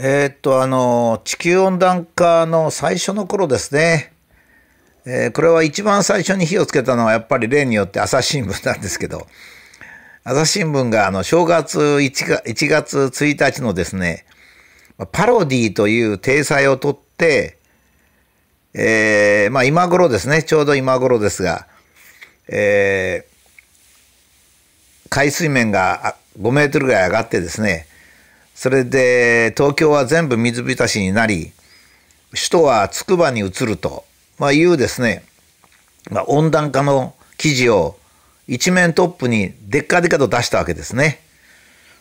えー、っと、あの、地球温暖化の最初の頃ですね。えー、これは一番最初に火をつけたのはやっぱり例によって朝日新聞なんですけど、朝日新聞があの正月 1, 1月1日のですね、パロディという体裁をとって、えー、まあ今頃ですね、ちょうど今頃ですが、えー、海水面が5メートルぐらい上がってですね、それで東京は全部水浸しになり、首都は筑波に移ると、まあ、いうですね、まあ、温暖化の記事を一面トップにでっかでかと出したわけですね。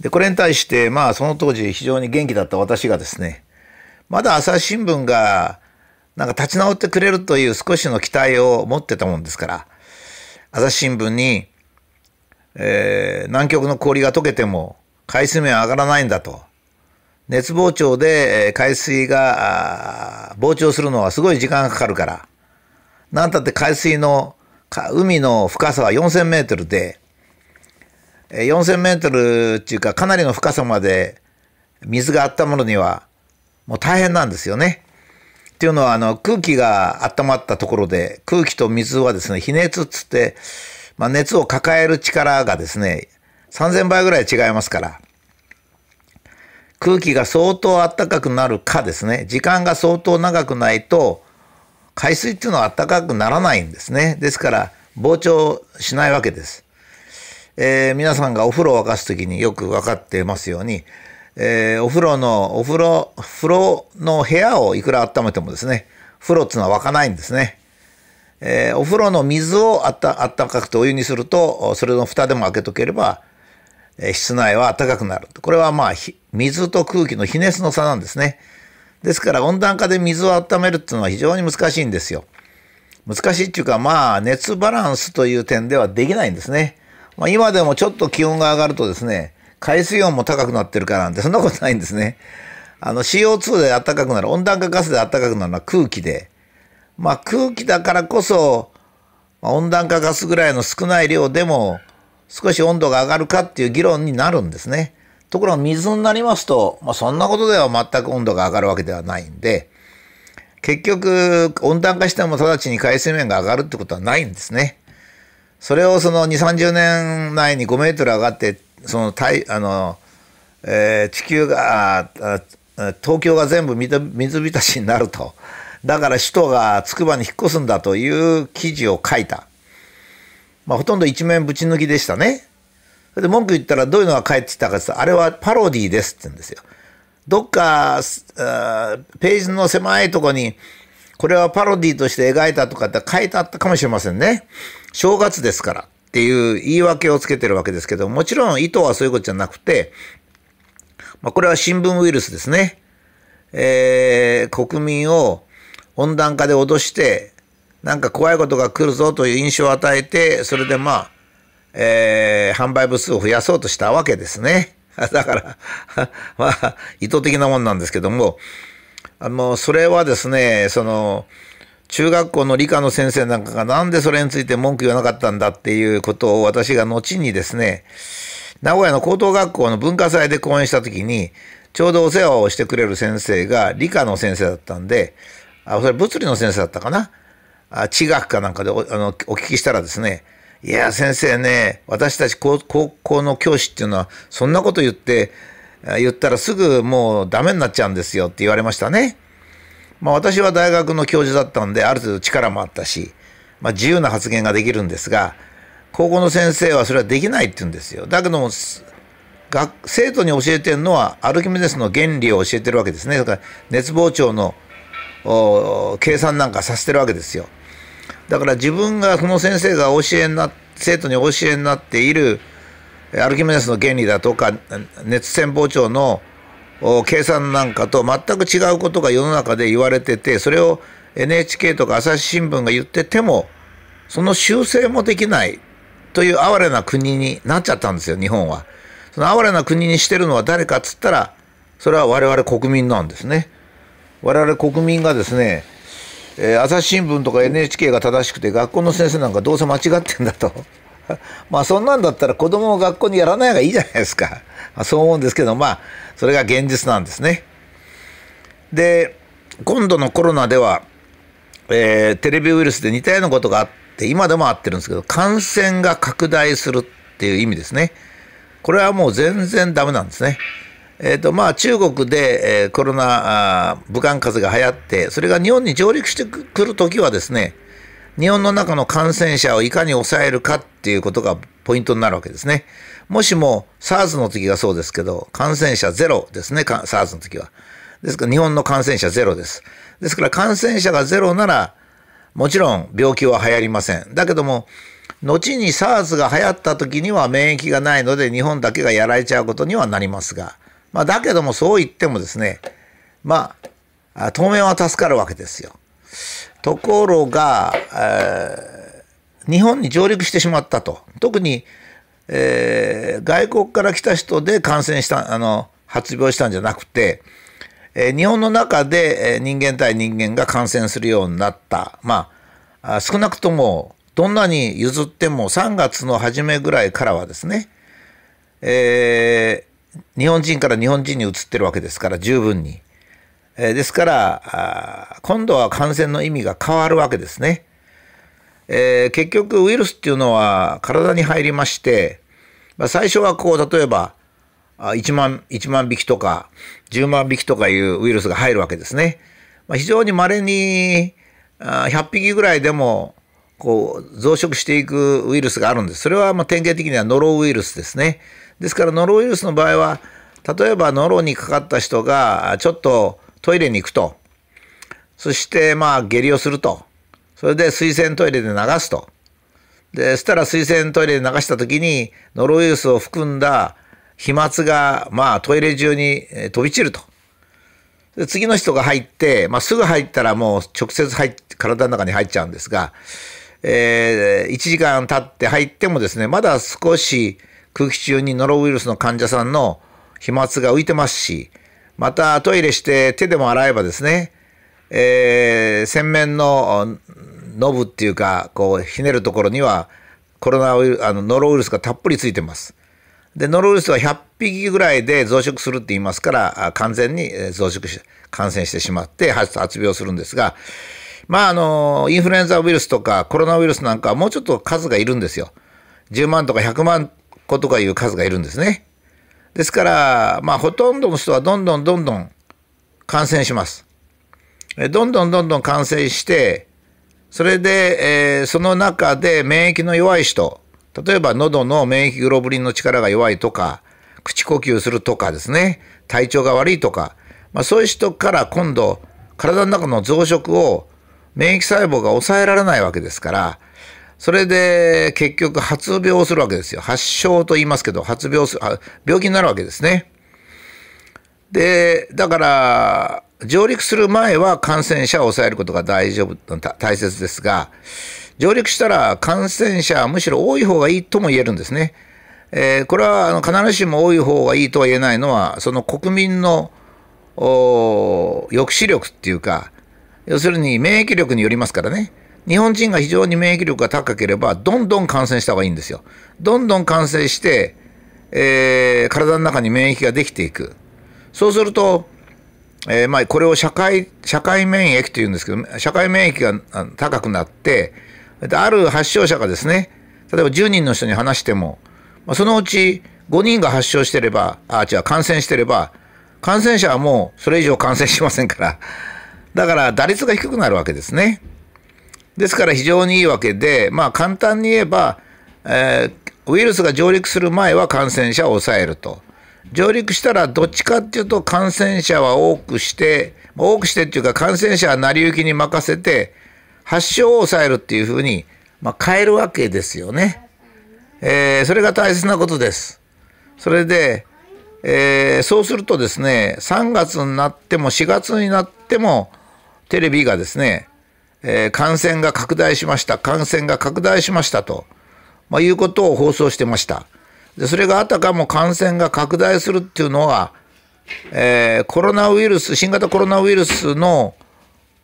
で、これに対して、まあその当時非常に元気だった私がですね、まだ朝日新聞がなんか立ち直ってくれるという少しの期待を持ってたもんですから、朝日新聞に、えー、南極の氷が溶けても海水面は上がらないんだと。熱膨張で海水が膨張するのはすごい時間がかかるから。なんたって海水の、海の深さは4000メートルで、4000メートルっていうかかなりの深さまで水が温まるにはもう大変なんですよね。っていうのはあの空気が温まったところで空気と水はですね比熱っつって、まあ、熱を抱える力がですね3000倍ぐらい違いますから、空気が相当暖かくなるかですね、時間が相当長くないと、海水っていうのは暖かくならないんですね。ですから、膨張しないわけです。えー、皆さんがお風呂を沸かす時によく分かってますように、えー、お風呂の、お風呂、風呂の部屋をいくら温めてもですね、風呂っていうのは沸かないんですね。えー、お風呂の水をあったあったかくてお湯にすると、それの蓋でも開けとければ、室内は暖かくなる。これはまあ、水と空気の比熱の差なんですね。ですから温暖化で水を温めるっていうのは非常に難しいんですよ。難しいっていうかまあ熱バランスという点ではできないんですね。まあ、今でもちょっと気温が上がるとですね、海水温も高くなってるからなんてそんなことないんですね。あの CO2 で暖かくなる、温暖化ガスで暖かくなるのは空気で、まあ空気だからこそ、ま、温暖化ガスぐらいの少ない量でも少し温度が上がるかっていう議論になるんですね。ところが水になりますと、まあ、そんなことでは全く温度が上がるわけではないんで、結局温暖化しても直ちに海水面が上がるってことはないんですね。それをその2、30年内に5メートル上がって、その太あの、えー、地球が、東京が全部水浸しになると。だから首都が筑波に引っ越すんだという記事を書いた。まあ、ほとんど一面ぶち抜きでしたね。それで文句言ったらどういうのが返ってきたかってあれはパロディーですって言うんですよ。どっか、ページの狭いとこに、これはパロディーとして描いたとかって書いてあったかもしれませんね。正月ですからっていう言い訳をつけてるわけですけど、もちろん意図はそういうことじゃなくて、まあ、これは新聞ウイルスですね。えー、国民を温暖化で脅して、なんか怖いことが来るぞという印象を与えて、それでまあ、えー、販売部数を増やそうとしたわけですね。だから まあ、意図的なもんなんですけども、あの、それはですね、その、中学校の理科の先生なんかがなんでそれについて文句言わなかったんだっていうことを私が後にですね、名古屋の高等学校の文化祭で講演した時に、ちょうどお世話をしてくれる先生が理科の先生だったんで、あ、それ物理の先生だったかな？地学かなんかでおあのお聞きしたらですね、いや、先生ね、私たち高校の教師っていうのは、そんなこと言って、言ったらすぐもうダメになっちゃうんですよって言われましたね。まあ私は大学の教授だったんで、ある程度力もあったし、まあ自由な発言ができるんですが、高校の先生はそれはできないって言うんですよ。だけども、学生徒に教えてるのはアルキメデスの原理を教えてるわけですね。だから熱膨張の計算なんかさせてるわけですよ。だから自分がこの先生が教えな生徒に教えになっているアルキメデスの原理だとか熱線膨張の計算なんかと全く違うことが世の中で言われててそれを NHK とか朝日新聞が言っててもその修正もできないという哀れな国になっちゃったんですよ日本は。その哀れな国にしてるのは誰かっつったらそれは我々国民なんですね。我々国民がですねえー、朝日新聞とか NHK が正しくて学校の先生なんかどうせ間違ってんだと まあそんなんだったら子供を学校にやらない方がいいじゃないですか、あ、そう思うんですけどまあそれが現実なんですね。で今度のコロナでは、えー、テレビウイルスで似たようなことがあって今でもあってるんですけど感染が拡大するっていう意味ですねこれはもう全然ダメなんですね。えーとまあ、中国で、えー、コロナあ武漢風邪が流行ってそれが日本に上陸してくるときはですね日本の中の感染者をいかに抑えるかっていうことがポイントになるわけですね。もしも SARS の時がそうですけど感染者ゼロですね SARS の時は。ですから日本の感染者ゼロです。ですから感染者がゼロならもちろん病気は流行りません。だけども後に SARS が流行った時には免疫がないので日本だけがやられちゃうことにはなりますが。まあ、だけどもそう言ってもですね、まあ、当面は助かるわけですよ。ところが、えー、日本に上陸してしまったと。特に、えー、外国から来た人で感染した、あの、発病したんじゃなくて、えー、日本の中で、人間対人間が感染するようになった。まあ、少なくとも、どんなに譲っても3月の初めぐらいからはですね、え日本人から日本人に移ってるわけですから十分に。え、ですから今度は感染の意味が変わるわけですね。えー、結局ウイルスっていうのは体に入りまして、まあ、最初はこう例えば1万 ,1 万匹とか10万匹とかいうウイルスが入るわけですね。まあ、非常に稀に100匹ぐらいでもこう増殖していくウイルスがあるんです。それはま典型的にはノロウイルスですね。ですからノロウイルスの場合は例えばノロにかかった人がちょっとトイレに行くと。そしてまあ下痢をすると。それで水洗トイレで流すと。でそしたら水洗トイレで流した時にノロウイルスを含んだ飛沫がまあトイレ中に飛び散ると。で次の人が入って、まあ、すぐ入ったらもう直接入って体の中に入っちゃうんですが、えー、1時間経って入ってもですねまだ少し空気中にノロウイルスの患者さんの飛沫が浮いてますし、またトイレして手でも洗えばですね、えー、洗面のノブっていうか、こう、ひねるところには、コロナウイルあのノロウイルスがたっぷりついてます。で、ノロウイルスは100匹ぐらいで増殖するって言いますから、完全に増殖し、感染してしまって発病するんですが、まあ、あの、インフルエンザウイルスとかコロナウイルスなんかはもうちょっと数がいるんですよ。10万とか100万子とかいう数がいるんですね。ですから、まあ、ほとんどの人はどんどんどんどん感染します。どんどんどんどん感染して、それで、えー、その中で免疫の弱い人、例えば喉の免疫グロブリンの力が弱いとか、口呼吸するとかですね、体調が悪いとか、まあ、そういう人から今度、体の中の増殖を免疫細胞が抑えられないわけですから、それで結局発病するわけですよ。発症と言いますけど、発病する、病気になるわけですね。で、だから、上陸する前は感染者を抑えることが大丈夫、大切ですが、上陸したら感染者はむしろ多い方がいいとも言えるんですね。えー、これはあの必ずしも多い方がいいとは言えないのは、その国民の抑止力っていうか、要するに免疫力によりますからね。日本人が非常に免疫力が高ければ、どんどん感染した方がいいんですよ。どんどん感染して、えー、体の中に免疫ができていく。そうすると、えー、まあ、これを社会、社会免疫というんですけど、社会免疫が高くなって、ある発症者がですね、例えば10人の人に話しても、そのうち5人が発症してれば、あ、違う、感染してれば、感染者はもうそれ以上感染しませんから、だから打率が低くなるわけですね。ですから非常にいいわけで、まあ簡単に言えば、えー、ウイルスが上陸する前は感染者を抑えると。上陸したらどっちかっていうと感染者は多くして、多くしてっていうか感染者は成り行きに任せて、発症を抑えるっていうふうに、まあ、変えるわけですよね。えー、それが大切なことです。それで、えー、そうするとですね、3月になっても4月になっても、テレビがですね、えー、感染が拡大しました、感染が拡大しましたと、まあ、いうことを放送してました。でそれがあたかも感染が拡大するっていうのは、えー、コロナウイルス、新型コロナウイルスの、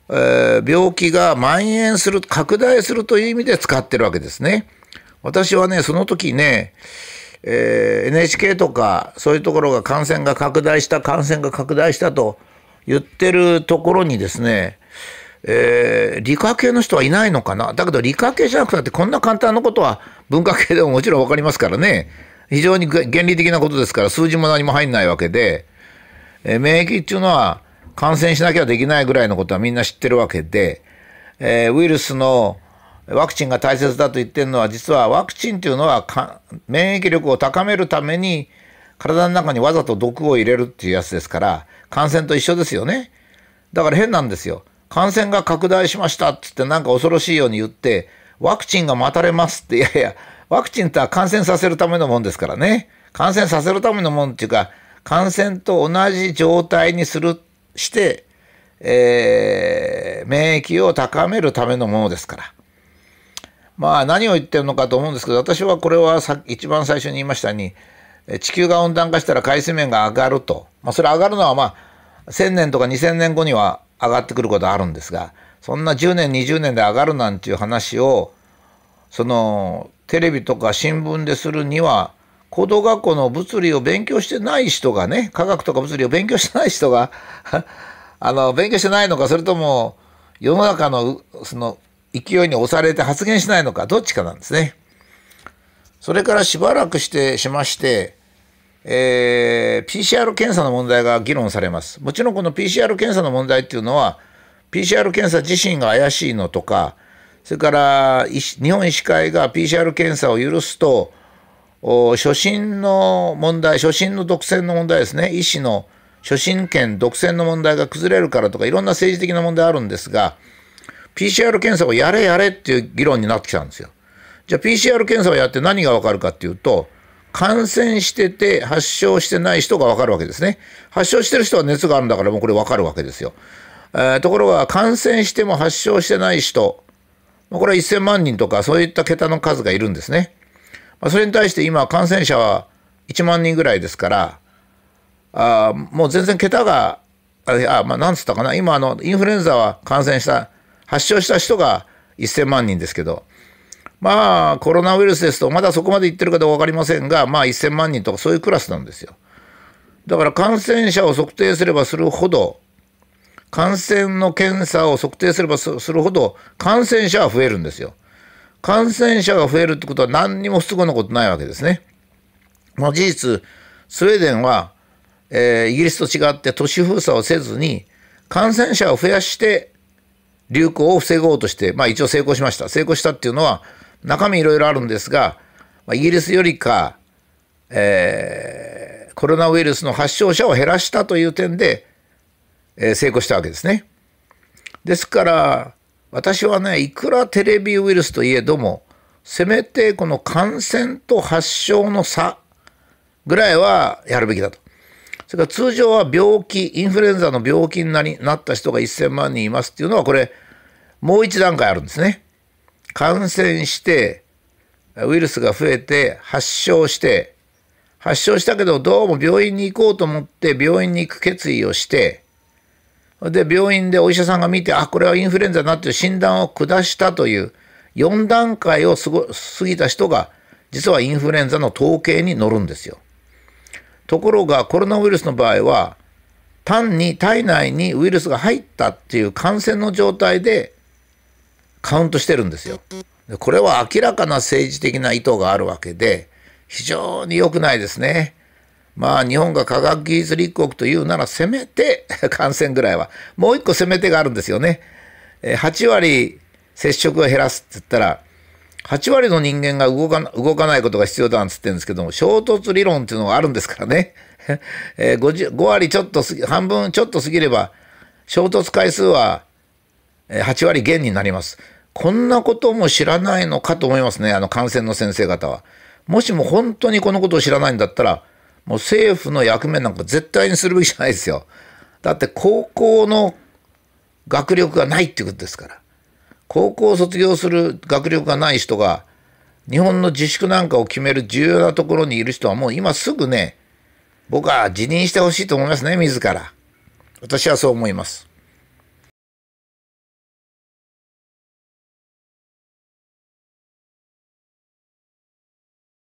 えー、病気が蔓延する、拡大するという意味で使ってるわけですね。私はね、その時ね、えー、NHK とかそういうところが感染が拡大した、感染が拡大したと言ってるところにですね、えー、理科系の人はいないのかな？だけど理科系じゃなくたってこんな簡単なことは文化系でももちろん分かりますからね。非常に原理的なことですから数字も何も入んないわけで、えー、免疫っていうのは感染しなきゃできないぐらいのことはみんな知ってるわけで、えー、ウイルスのワクチンが大切だと言ってるのは実はワクチンっていうのは免疫力を高めるために体の中にわざと毒を入れるっていうやつですから感染と一緒ですよね。だから変なんですよ。感染が拡大しましたっつってなんか恐ろしいように言ってワクチンが待たれますっていやいやワクチンっては感染させるためのもんですからね。感染させるためのもんっていうか感染と同じ状態にするして、えー、免疫を高めるためのものですから。まあ何を言ってるのかと思うんですけど私はこれはさ一番最初に言いましたように地球が温暖化したら海水面が上がると、まあ、それ上がるのはまあ1000年とか2000年後には上がってくることあるんですがそんな10年20年で上がるなんていう話をそのテレビとか新聞でするには高等学校の物理を勉強してない人がね科学とか物理を勉強してない人が あの勉強してないのかそれとも世の中のその勢いに押されて発言しないのかどっちかなんですね。それからしばらくしてしまして、えー、PCR 検査の問題が議論されます。もちろんこの PCR 検査の問題っていうのは PCR 検査自身が怪しいのとかそれから日本医師会が PCR 検査を許すと初診の問題初診の独占の問題ですね医師の初診権独占の問題が崩れるからとかいろんな政治的な問題あるんですが PCR 検査をやれやれっていう議論になってきたんですよ。じゃあ PCR 検査をやって何がわかるかっていうと、感染してて発症してない人がわかるわけですね。発症してる人は熱があるんだからもうこれわかるわけですよ。えー、ところが感染しても発症してない人、これは1000万人とかそういった桁の数がいるんですね。まあ、それに対して今感染者は1万人ぐらいですから、あもう全然桁が、あ、まあ、なんつったかな、今あの、インフルエンザは感染した発症した人が1000万人ですけど、まあ、コロナウイルスですと、まだそこまでいってるかどうか分かりませんが、まあ、1000万人とかそういうクラスなんですよ。だから感染者を測定すればするほど、感染の検査を測定すればするほど、感染者は増えるんですよ。感染者が増えるってことは何にも不都合なことないわけですね。まあ、事実、スウェーデンは、えー、イギリスと違って都市封鎖をせずに、感染者を増やして流行を防ごうとして、まあ一応成功しました。成功したっていうのは、中身いろいろあるんですが、イギリスよりか、えー、コロナウイルスの発症者を減らしたという点で、えー、成功したわけですね。ですから、私はね、いくらテレビウイルスといえども、せめてこの感染と発症の差ぐらいはやるべきだと。それから通常は病気、インフルエンザの病気になりなった人が1000万人いますっていうのは、これ、もう一段階あるんですね。感染して、ウイルスが増えて、発症して、発症したけど、どうも病院に行こうと思って、病院に行く決意をして、で、病院でお医者さんが見て、あ、これはインフルエンザだっていう診断を下したという、4段階を過ぎた人が、実はインフルエンザの統計に乗るんですよ。ところがコロナウイルスの場合は単に体内にウイルスが入ったっていう感染の状態でカウントしてるんですよ。これは明らかな政治的な意図があるわけで非常に良くないですね。まあ日本が科学技術立国というならせめて 感染ぐらいはもう一個せめてがあるんですよね。8割接触を減らすって言ったら8割の人間が動か動かないことが必要だなんつってるんですけども、衝突理論っていうのがあるんですからね。えー、5, 5割ちょっと半分ちょっと過ぎれば、衝突回数は8割減になります。こんなことも知らないのかと思いますね、あの感染の先生方は。もしも本当にこのことを知らないんだったら、もう政府の役目なんか絶対にするべきじゃないですよ。だって高校の学力がないっていうことですから。高校を卒業する学力がない人が日本の自粛なんかを決める重要なところにいる人はもう今すぐね僕は辞任してほしいと思いますね自ら私はそう思います